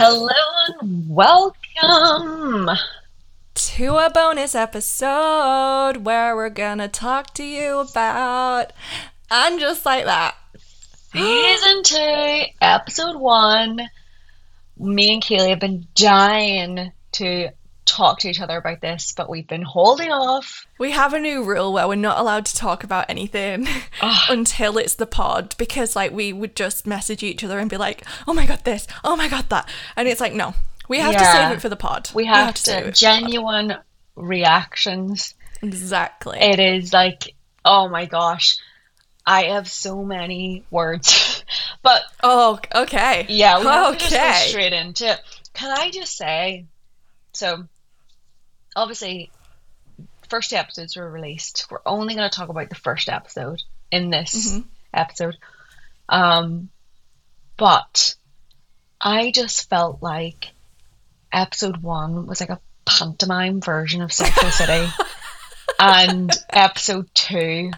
Hello and welcome. to a bonus episode where we're gonna talk to you about and just like that. Season two, episode one. Me and Kaylee have been dying to talk to each other about this, but we've been holding off. We have a new rule where we're not allowed to talk about anything until it's the pod because like we would just message each other and be like, "Oh my god, this! Oh my god, that!" And it's like, no, we have to save it for the pod. We have, to it for the pod. genuine reactions. exactly. It is like, oh my gosh, I have so many words. but oh, okay. yeah, we have to just go okay. straight into it. Can I just say, so obviously, first two episodes were released. We're only going to talk about the first episode in this Mhm. episode. Um, but I just felt like episode one was like a pantomime version of the City, and episode two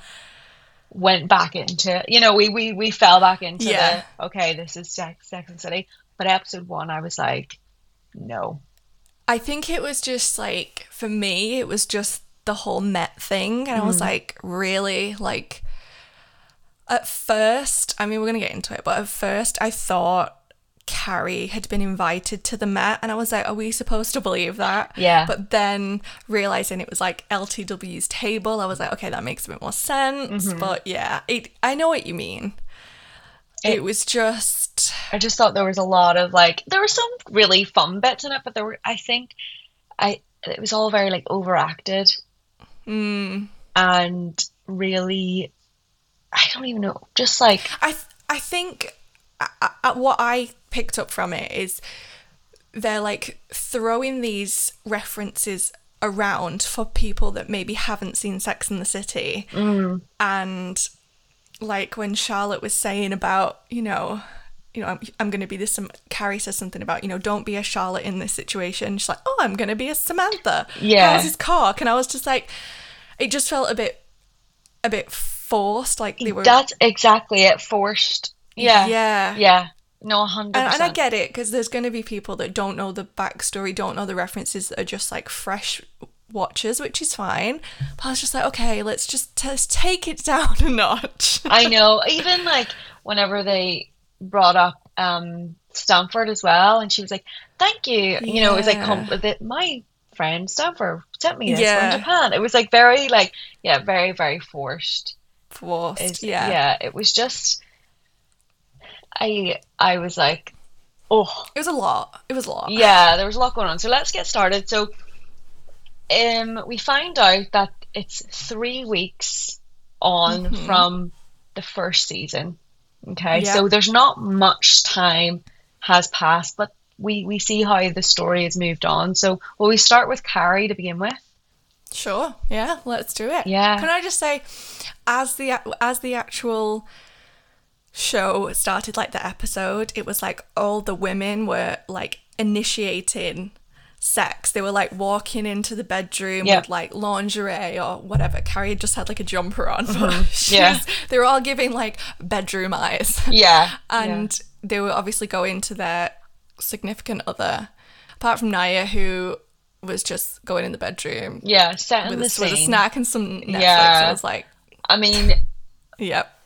went back into you know we we we fell back into Yeah. the okay this is Sex Sex and City, but episode one I was like no I think it was just like for me, it was just the whole Met thing, and I was mm. like, really, like. At first, I mean, we're gonna get into it, but at first, I thought Carrie had been invited to the Met, and I was like, are we supposed to believe that? Yeah. But then realizing it was like LTW's table, I was like, okay, that makes a bit more sense. Mm-hmm. But yeah, it, I know what you mean. It, It- was just I just thought there was a lot of like there were some really fun bits in it, but there were I think I it was all very like overacted. Mm, and really I don't even know just like I th- I think uh, uh, what I picked up from it is they're like throwing these references around for people that maybe haven't seen Sex in the City, and like when Charlotte was saying about you know. You know, I'm, I'm going to be this. Sam- Carrie says something about, you know, don't be a Charlotte in this situation. She's like, oh, I'm going to be a Samantha. Yeah. How's his cock? And I was just like, it just felt a bit, a bit forced. Like they were that's exactly it forced yeah yeah. yeah no 100% And, and I get it because there's going to be people that don't know the backstory, don't know the references, that are just like fresh watchers, which is fine. But I was just like, okay, let's just t- take it down a notch. I know even like whenever they brought up um Stanford as well and she was like thank you you know it was like Yeah. com- that my friend Stanford sent me this Yeah. from Japan it was like very like yeah very very forced Forced, It's- yeah. yeah it was just I I was like oh It was a lot. It was a lot. yeah there was a lot going on so let's get started so um we find out that it's three weeks on Mhm. from the first season okay Yeah. so there's not much time has passed but we we see how the story has moved on so will we start with Carrie to begin with Sure. Yeah, let's do it. Yeah. Can I just say, as the as the actual show started, like the episode, it was like all the women were like initiating sex. They were like walking into the bedroom Yeah. with like lingerie or whatever. Carrie had just had like a jumper on. she's- Yeah. They were all giving like bedroom eyes. yeah and they were obviously going to their significant other, apart from Nya, who was just going in the bedroom yeah setting with, the a, with a snack and some Netflix. Yeah. I was like, I mean yep.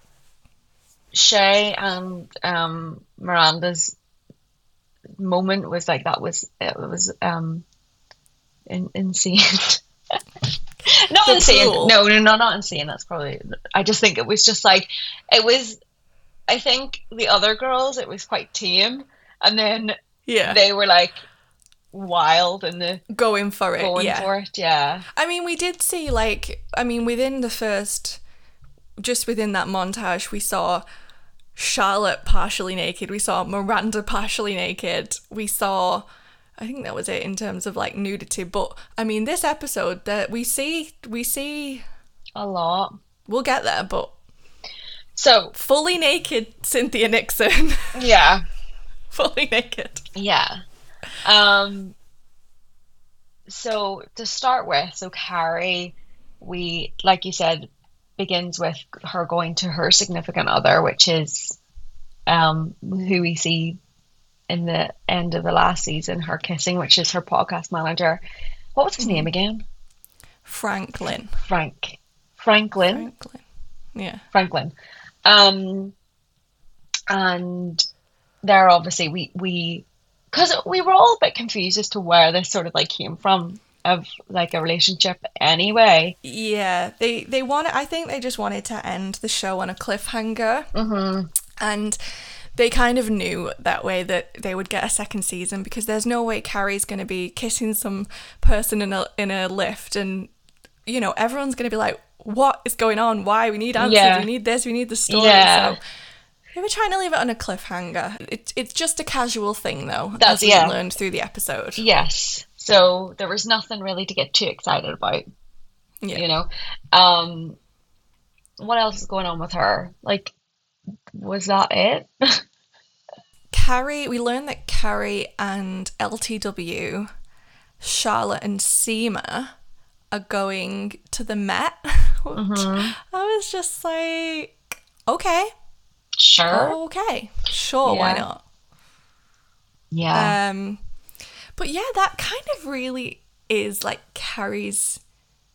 Che and um, Miranda's moment was like that was it was um in, insane. not insane. No, no, no, not insane. That's probably. I just think it was just like it was. I think the other girls it was quite tame, and then Yeah. they were like wild and the going for it. going yeah. for it. Yeah, I mean, we did see like I mean, within the first just within that montage, we saw Charlotte partially naked, we saw Miranda partially naked, we saw I think that was it in terms of like nudity, but I mean this episode that we see we see a lot. we'll get there, but So fully naked Cynthia Nixon. yeah, fully naked. Yeah. Um so to start with, so Carrie, we like you said, begins with her going to her significant other, which is um who we see in the end of the last season, her kissing, which is her podcast manager. What was his name again? Franklin. Frank. Franklin. Franklin. Yeah. Franklin. Um, and there obviously we we because we were all a bit confused as to where this sort of like came from of like a relationship anyway. Yeah, they they wanted. I think they just wanted to end the show on a cliffhanger, mm-hmm. and they kind of knew that way that they would get a second season because there's no way Carrie's going to be kissing some person in a in a lift, and you know everyone's going to be like, "What is going on? Why? We need answers. Yeah. We need this. We need the story." Yeah. So they were trying to leave it on a cliffhanger. It, it's just a casual thing, though. That's- as yeah. learned through the episode. Yes. So there was nothing really to get too excited about, Yeah. you know. Um, what else is going on with her? Like, was that it? Carrie, we learned that Carrie and LTW, Charlotte and Seema are going to the Met. Mm-hmm. I was just like, okay, sure. okay, sure, why not? yeah. Um, but yeah, that kind of really is like Carrie's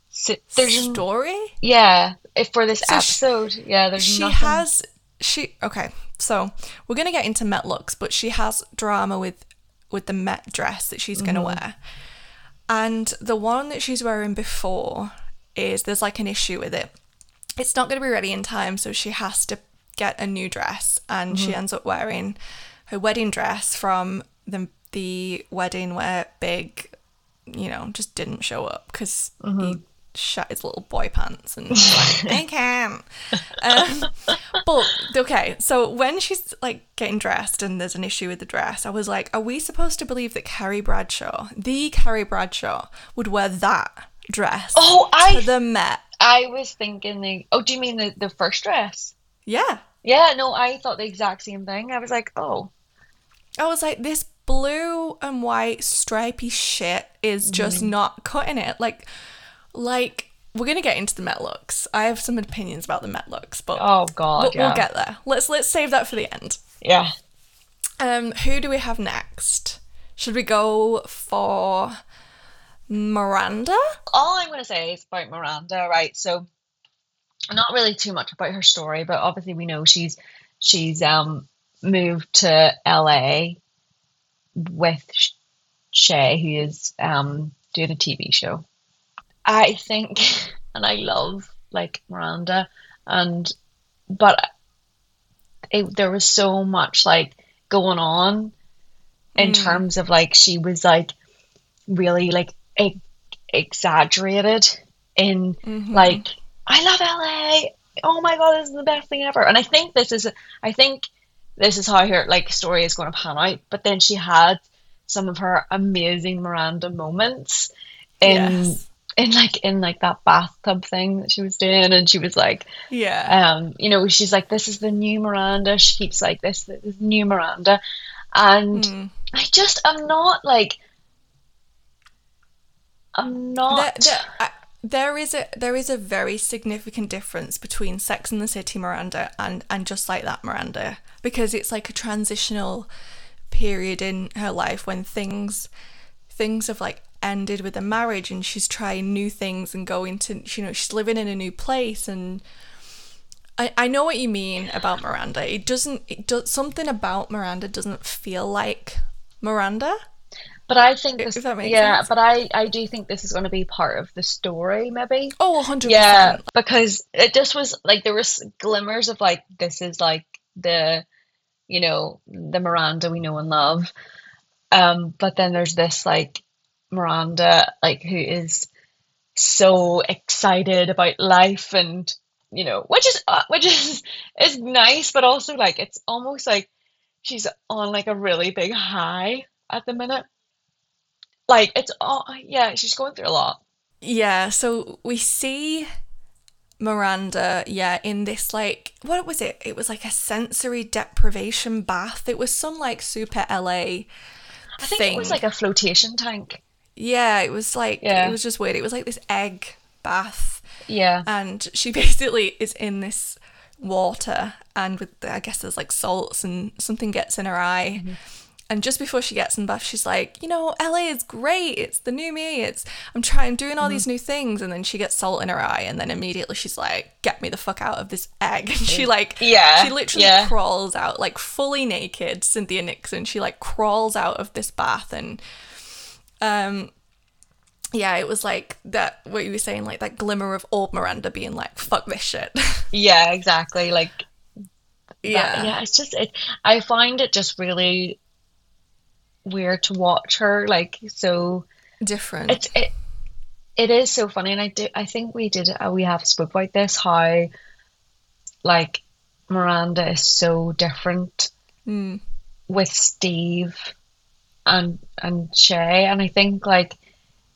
So there's story. yeah. If for this So she- episode, yeah. There's she nothing. has she okay so we're gonna get into met looks but she has drama with with the met dress that she's gonna mm-hmm. wear and the one that she's wearing before is there's like an issue with it it's not gonna be ready in time so she has to get a new dress and she mm-hmm. ends up wearing her wedding dress from the the wedding where big you know just didn't show up because he shut his little boy pants and like, I can't. Um, but okay, so when she's like getting dressed and there's an issue with the dress, I was like, are we supposed to believe that Carrie Bradshaw, the Carrie Bradshaw, would wear that dress Oh, I the Met? I was thinking the. Oh, do you mean the the first dress? Yeah. Yeah. No, I thought the exact same thing. I was like, oh, I was like, this blue and white stripy shit is just Mm. not cutting it. Like, like we're gonna get into the Met looks. I have some opinions about the Met looks, but oh God, we'll, yeah, we'll get there. Let's let's save that for the end. yeah. Um, who do we have next? Should we go for Miranda? all I'm going to say is about Miranda, right? So, not really too much about her story, but obviously we know she's she's um moved to LA with Che, who is um doing a TV show. I think, and I love like Miranda, and but it, there was so much like going on in terms of like she was like really like e- exaggerated in like I love LA. Oh my god, this is the best thing ever. And I think this is I think this is how her like story is going to pan out. But then she had some of her amazing Miranda moments in Yes. in like in like that bathtub thing that she was doing and she was like Yeah. um, you know, she's like, this is the new Miranda. She keeps like this, this is new Miranda, and Mm. I just, I'm not like, I'm not. there, there, I, there is a there is a very significant difference between Sex and the City Miranda and and just like that Miranda because it's like a transitional period in her life when things things have like ended with a marriage and she's trying new things and going to you know she's living in a new place and I, I know what you mean about Miranda. It doesn't it does something about Miranda doesn't feel like Miranda. but I think this, if that makes yeah, sense. but I, I do think this is going to be part of the story, maybe. Oh, 100%. Yeah, because it just was like there was glimmers of like this is like the, you know, the Miranda we know and love, um, but then there's this like Miranda like who is so excited about life and you know which is uh, which is is nice but also like it's almost like she's on like a really big high at the minute. Like it's all yeah she's going through a lot. Yeah, so we see Miranda, yeah, in this like what was it? It was like a sensory deprivation bath. It was some like super LA I think thing. it was like a flotation tank yeah, it was like Yeah. it was just weird. It was like this egg bath, yeah and she basically is in this water, and with the, I guess there's like salts and something gets in her eye, mm-hmm. And just before she gets in Bath, she's like, you know, LA is great. It's the new me. It's I'm trying doing all these new things, and then she gets salt in her eye, and then immediately she's like, get me the fuck out of this egg. And she like, Yeah, she literally yeah. crawls out like fully naked. Cynthia Nixon. She like crawls out of this bath, and um, yeah, it was like that. What you were saying, like that glimmer of old Miranda being like, fuck this shit. Yeah, exactly. Like yeah, that- yeah. It's just it. I find it just really weird to watch her. Like so, different. it's it. It is so funny, and I do. I think we did. Uh, we have spoke about this. How like Miranda is so different Mm. with Steve and and Che, and I think like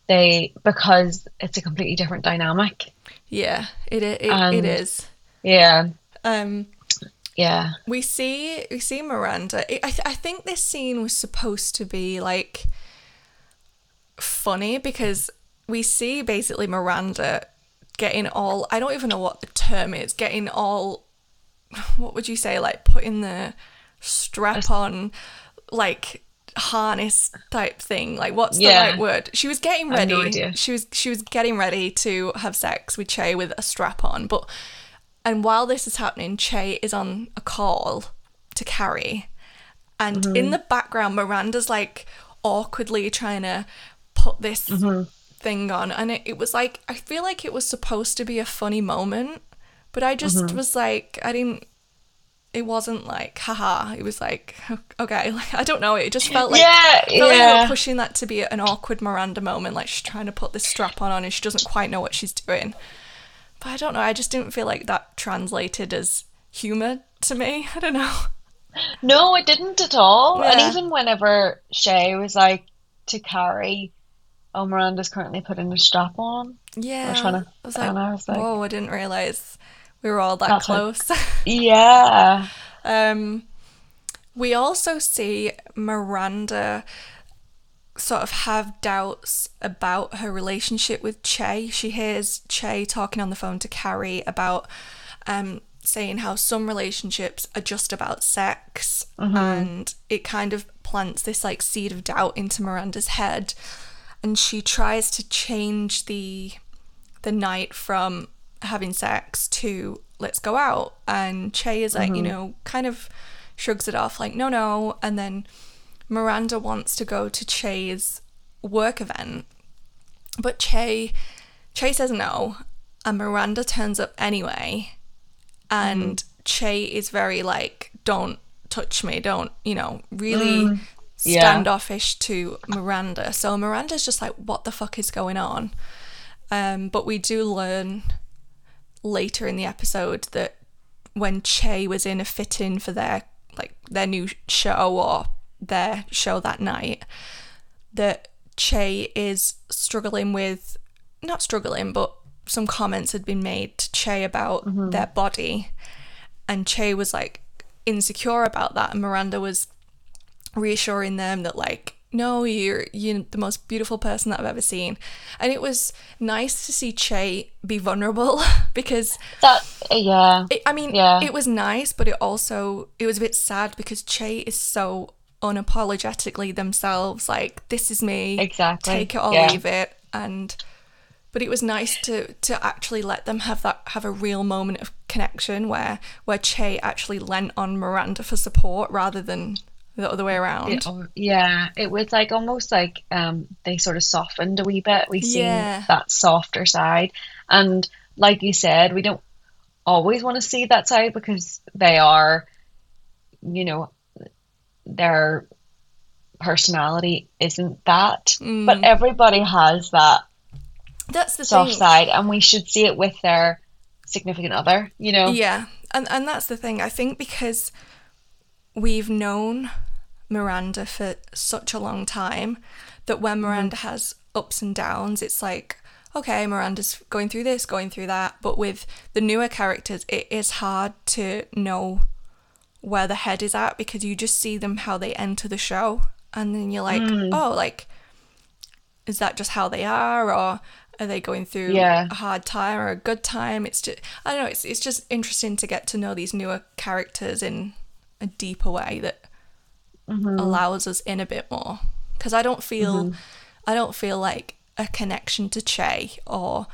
they because it's a completely different dynamic. yeah, it it, it And- is. Yeah, Um, yeah, we see we see Miranda. I I, th- I think this scene was supposed to be like funny because we see basically Miranda getting all I don't even know what the term is getting all what would you say like putting the strap on like harness type thing. Like what's the right word? She was getting ready. no she was she was getting ready to have sex with Che with a strap on but and while this is happening Che is on a call to Carrie and Mm-hmm. in the background Miranda's like awkwardly trying to put this Mm-hmm. thing on and it, it was like I feel like it was supposed to be a funny moment but I just Mm-hmm. was like I didn't it wasn't like haha it was like okay like I don't know it just felt like yeah, felt like yeah. were pushing that to be an awkward Miranda moment like she's trying to put this strap on and she doesn't quite know what she's doing but I don't know I just didn't feel like that translated as humor to me I don't know No, it didn't at all. And even whenever Che was like to Carrie, oh, Miranda's currently putting a strap on. yeah trying to- I was like, I was like- whoa I didn't realize we were all that close Yeah. Um, we also see Miranda sort of have doubts about her relationship with Che. She hears Che talking on the phone to Carrie about um, saying how some relationships are just about sex, and it kind of plants this like seed of doubt into Miranda's head, and she tries to change the the night from having sex to let's go out. And Che is like you know kind of shrugs it off like no no. And then Miranda wants to go to Che's work event but Che Che says no and Miranda turns up anyway and Che is very like don't touch me don't you know really Yeah. standoffish to Miranda. So Miranda's just like what the fuck is going on? Um, but we do learn later in the episode that when Che was in a fit in for their like their new show or their show that night, that Che is struggling with not struggling, but some comments had been made to Che about mm-hmm. their body, and Che was like insecure about that, and Miranda was reassuring them that like no you're you're the most beautiful person that I've ever seen and it was nice to see Che be vulnerable because That, yeah. it, I mean Yeah. it was nice but it also it was a bit sad because Che is so unapologetically themselves like this is me Exactly. take it or Yeah. leave it and but it was nice to to actually let them have that have a real moment of connection where where Che actually lent on Miranda for support rather than the other way around. It- yeah, it was like almost like um they sort of softened a wee bit. We see Yeah. that softer side, and like you said, we don't always want to see that side because they are, you know, their personality isn't that. But mm. everybody has that That's the soft thing. side, and we should see it with their significant other. You know, Yeah, and and that's the thing. I think because we've known Miranda for such a long time that when mm-hmm. Miranda has ups and downs, it's like okay, Miranda's going through this, going through that. But with the newer characters, it is hard to know where the head is at because you just see them how they enter the show, and then you're like, hmm. oh, like is that just how they are, or are they going through Yeah. a hard time or a good time? It's just I don't know. It's it's just interesting to get to know these newer characters in a deeper way that mm-hmm. allows us in a bit more because I don't feel mm-hmm. I don't feel like a connection to Che or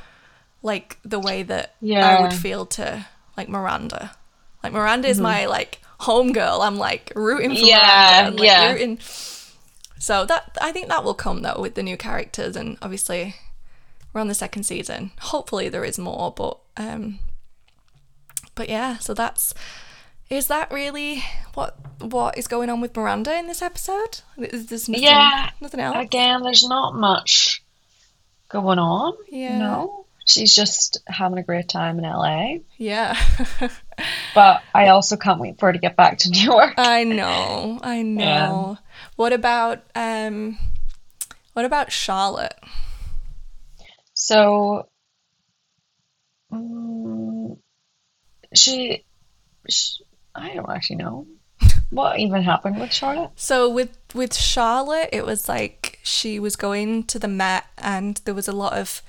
like the way that I would feel to like Miranda. Like Miranda is mm-hmm. my like home girl. I'm like rooting for Yeah, Miranda like yeah. rooting. So that I think that will come though with the new characters and obviously we're on the second season. Hopefully there is more, but um but yeah, so that's is that really what what is going on with Miranda in this episode? Is there's nothing, Yeah. nothing else? Again, there's not much going on. Yeah. No. She's just having a great time in LA. Yeah. But I also can't wait for her to get back to New York. I know. I know. What about um what about Charlotte? So, mm, she, sh I don't actually know what even happened with Charlotte. So with with Charlotte, it was like she was going to the Met, and there was a lot of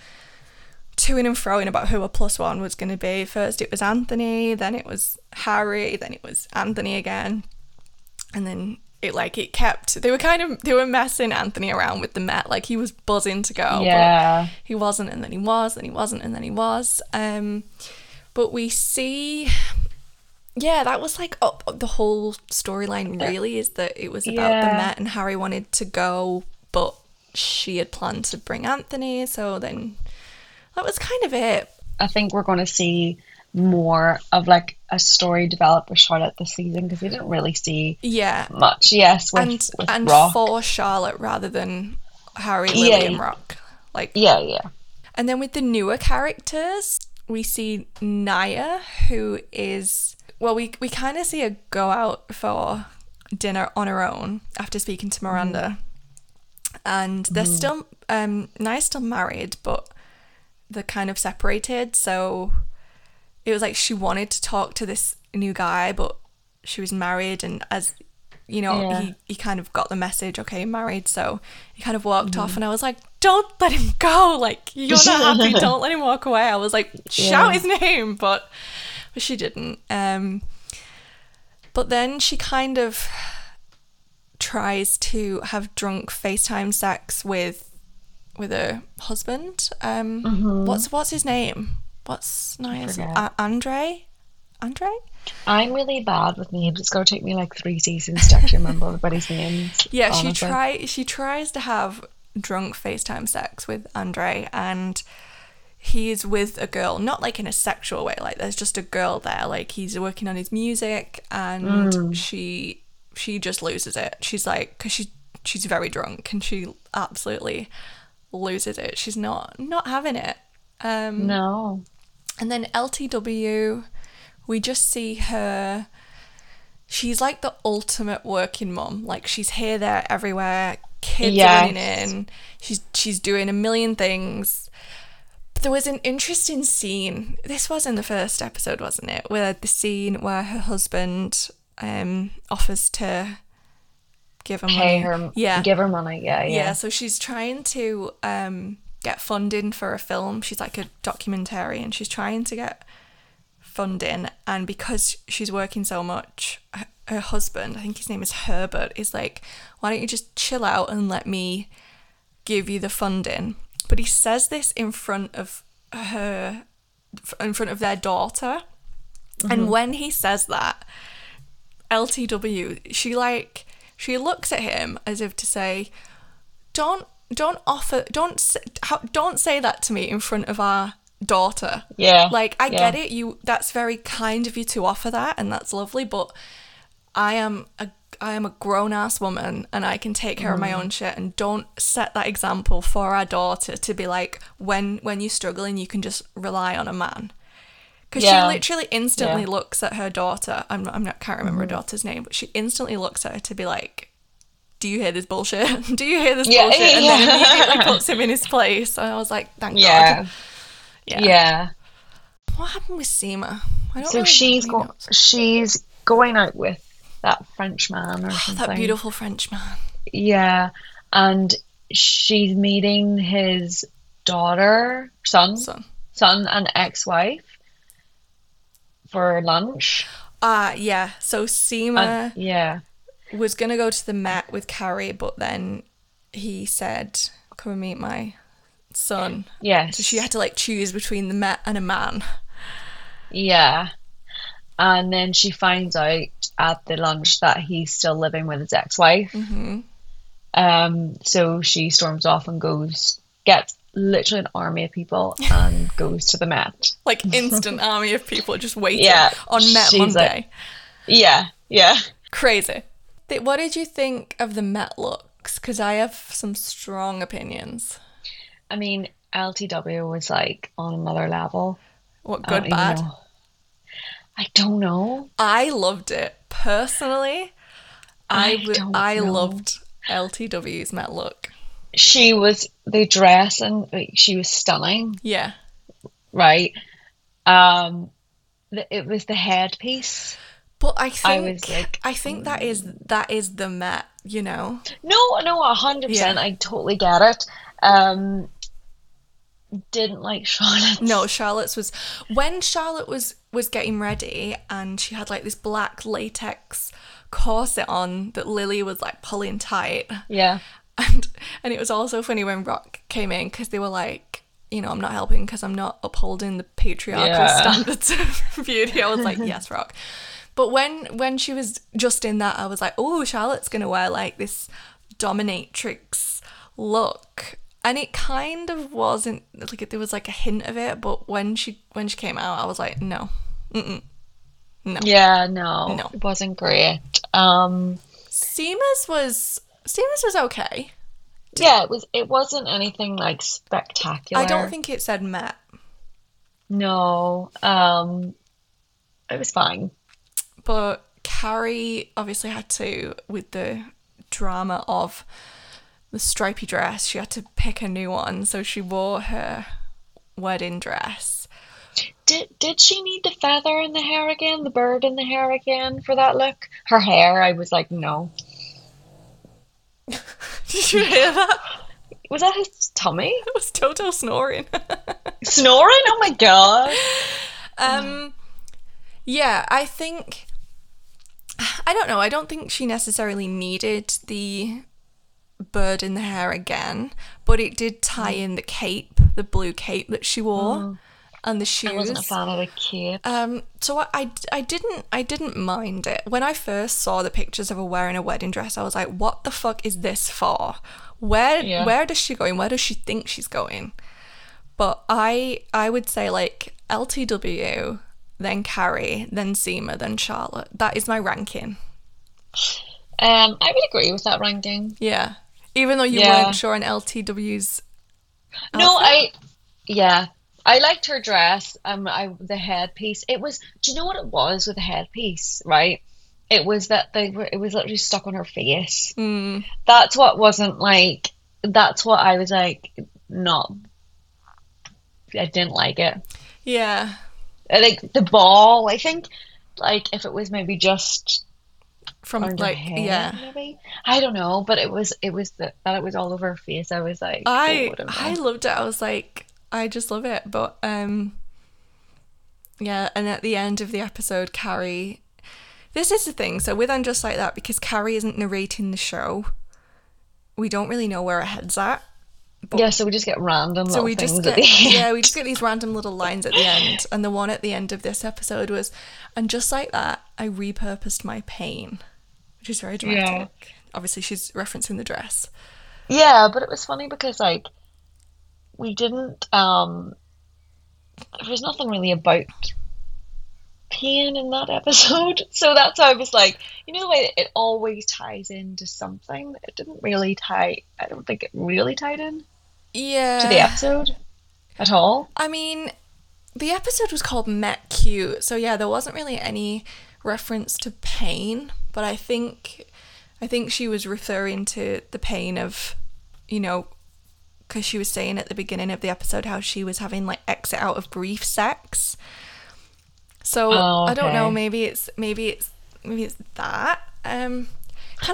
toing and froing about who a plus one was going to be. First, it was Anthony, then it was Harry, then it was Anthony again, and then it like it kept. They were kind of they were messing Anthony around with the Met, like he was buzzing to go. but Yeah. he wasn't, and then he was, and he wasn't, and then he was. Um, but we see, yeah, that was like up the whole storyline. Really, is that it was about the Met and Harry wanted to go, but she had planned to bring Anthony. So then that was kind of it. I think we're going to see more of like a story develop with Charlotte this season because we didn't really see Yeah, much. Yes, with, and with and Rock. for Charlotte rather than Harry, Yeah. And Rock. Like yeah, yeah. And then with the newer characters, we see Nya, who is well, we we kind of see her go out for dinner on her own after speaking to Miranda, and they're still um Nya's still married, but they're kind of separated. So it was like she wanted to talk to this new guy, but she was married, and as you know, Yeah. he, he kind of got the message, okay, married. So he kind of walked off, and I was like, don't let him go. Like, you're not happy. don't let him walk away. I was like, shout Yeah. his name, but, but she didn't. Um, but then she kind of tries to have drunk FaceTime sex with with her husband. Um, what's what's his name? What's Nya's forget. uh, Andre? Andre? I'm really bad with names. It's going to take me like three seasons to actually remember everybody's names. Yeah, she try she tries to have drunk FaceTime sex with Andre and he's with a girl, not like in a sexual way, like there's just a girl there, like he's working on his music and she she just loses it. She's like cuz she she's very drunk and she absolutely loses it. She's not not having it. Um No. and then LTW, we just see her. She's like the ultimate working mom. Like she's here, there, everywhere. Kids are running in. She's she's doing a million things. But there was an interesting scene. This was in the first episode, wasn't it? Where the scene where her husband um offers to give her money. Her. Yeah. Give her money. Yeah, yeah. Yeah, so she's trying to um, get funding for a film. She's like a documentary and she's trying to get funding. And because she's working so much, her, her husband, I think his name is Herbert, is like, why don't you just chill out and let me give you the funding? But he says this in front of her, in front of their daughter. And when he says that, LTW, she like she looks at him as if to say, "Don't don't offer don't don't say that to me in front of our daughter." Yeah, Like I yeah. get it, you that's very kind of you to offer that and that's lovely, but I am a I am a grown ass woman and I can take care of Mm. my own shit and don't set that example for our daughter to be like when when you're struggling you can just rely on a man. Because Yeah. she literally instantly Yeah. Mm-hmm. looks at her daughter. I'm not, I'm not can't remember her daughter's name, but she instantly looks at her to be like, "Do you hear this bullshit? Do you hear this Yeah, bullshit?" And then immediately puts him in his place. And I was like, "Thank. God." Yeah. Yeah. What happened with Seema? So really she's know. She's going out with that French man or something. that beautiful French man. Yeah, and she's meeting his daughter, son, Son. son, and ex-wife for lunch. Ah, yeah. So Seema. And, yeah, was gonna go to the Met with Carrie, but then he said, "Come and meet my son." Yes. So she had to like choose between the Met and a man. Yeah. And then she finds out at the lunch that he's still living with his ex-wife. Mhm. Um, so she storms off and goes, gets literally an army of people and goes to the Met. Like instant army of people just waiting Yeah, on Met Monday. like- Yeah, yeah. Crazy. What did you think of the Met looks? Because I have some strong opinions. I mean, LTW was like on another level. What good, even bad? know. I don't know. I loved it personally. I I w- I loved LTW's Met look. She was the dress and like, she was stunning, Yeah, right? Um, it was the headpiece. but I think I I, was like, think that is that is the Met. You know, No, no, a hundred percent. Yeah. I totally get it. Um, didn't like Charlotte. no, Charlotte's was when Charlotte was was getting ready and she had like this black latex corset on that Lily was like pulling tight. Yeah. and and it was also funny when Rock came in because they were like, you know, I'm not helping because I'm not upholding the patriarchal Yeah. standards of beauty. I was like, yes, Rock. But when when she was just in that, I was like, oh, Charlotte's gonna wear like this dominatrix look, and it kind of wasn't like there was like a hint of it. But when she when she came out, I was like, no, mm-mm. no. Yeah, no, No. it wasn't great. Um, Seema's was Seema's was okay. yeah, it was. It wasn't anything like spectacular. I don't think it said Met. No. Um, it was fine. But Carrie obviously had to, with the drama of the stripy dress, she had to pick a new one. So she wore her wedding dress. Did did she need the feather in the hair again, the bird in the hair again for that look? Her hair, I was like, no. Did you hear that? Was that his tummy It was Toto snoring. snoring? Oh my god! um, yeah, I think. I don't know. I don't think she necessarily needed the bird in the hair again, but it did tie in the cape, the blue cape that she wore, and the shoes. I wasn't a fan of the cape. Um, so I, I, I didn't I didn't mind it when I first saw the pictures of her wearing a wedding dress. I was like, what the fuck is this for? Where Yeah. where does she going? Where does she think she's going? But I I would say like LTW, then Carrie, then Seema, then Charlotte. That is my ranking. Um, I would agree with that ranking. Yeah. Even though you Yeah. weren't sure on LTW's No. I yeah. I liked her dress. Um, I the headpiece. It was. Do you know what it was with the headpiece? Right. It was that they were. It was literally stuck on her face. Mm, That's what wasn't like. That's what I was like. Not. I didn't like it. yeah. Like the ball. I think. Like if it was maybe just From like hair, yeah. maybe I don't know. But it was. It was the, that it was all over her face. I was like. I oh. I loved it. I was like, I just love it. But um, yeah. And at the end of the episode, Carrie. This is the thing. So with and just like that, because Carrie isn't narrating the show, we don't really know where her head's at. yeah. So we just get random. So we just get, yeah, we just get these random little lines at the end, and the one at the end of this episode was, and just like that, I repurposed my pain, which is very dramatic. Yeah. Obviously, she's referencing the dress. Yeah, but it was funny because like we didn't um there was nothing really about pain in that episode. So that's why I was like, you know the way it always ties into something? It didn't really tie I don't think it really tied in Yeah. to the episode at all. I mean, the episode was called Met Cute, so yeah, there wasn't really any reference to pain, but I think I think she was referring to the pain of, you know, because she was saying at the beginning of the episode how she was having like exit out of brief sex. So Oh, I don't know. Maybe it's maybe it's maybe it's that. Um,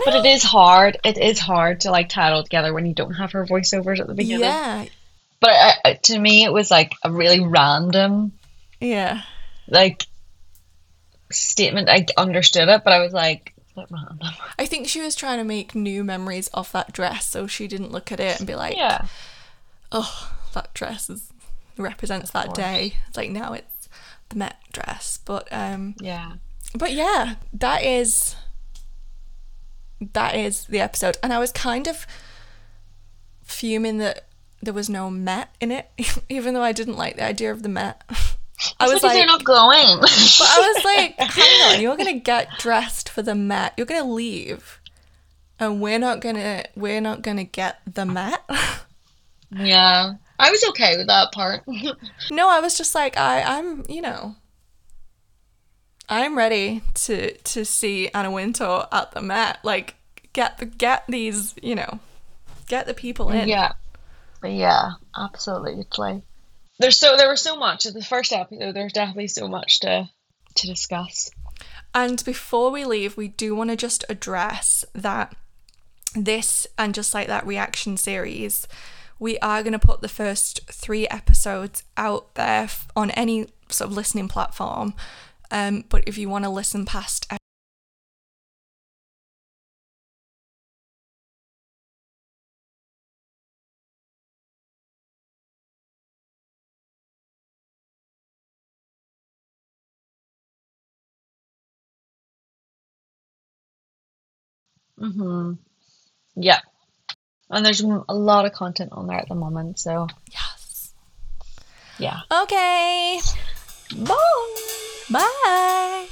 But it is hard. It is hard to like tie it all together when you don't have her voiceovers at the beginning. yeah, But I, I- to me, it was like a really random yeah. like statement. I understood it, but I was like, bit random. I think she was trying to make new memories of that dress, so she didn't look at it and be like, Yeah. "Oh, that dress is represents that day." It's like now it's the Met dress, but um, Yeah. but yeah, that is that is the episode, and I was kind of fuming that there was no Met in it, even though I didn't like the idea of the Met. I was like, they're not going. but I was like, hang on, you're gonna get dressed for the mat. You're gonna leave, and we're not gonna we're not gonna get the mat. yeah. I was okay with that part. no, I was just like, I I'm you know, I'm ready to to see Anna Wintour at the mat. Like, get the get these you know, get the people in. Yeah. Yeah, absolutely. There's so there was so much. The first episode, there's definitely so much to to discuss. And before we leave, we do want to just address that this and just like that reaction series, we are going to put the first three episodes out there on any sort of listening platform. Um, but if you want to listen past hmm Yeah. And there's a lot of content on there at the moment, so yes. yeah. Okay. Bye. Bye.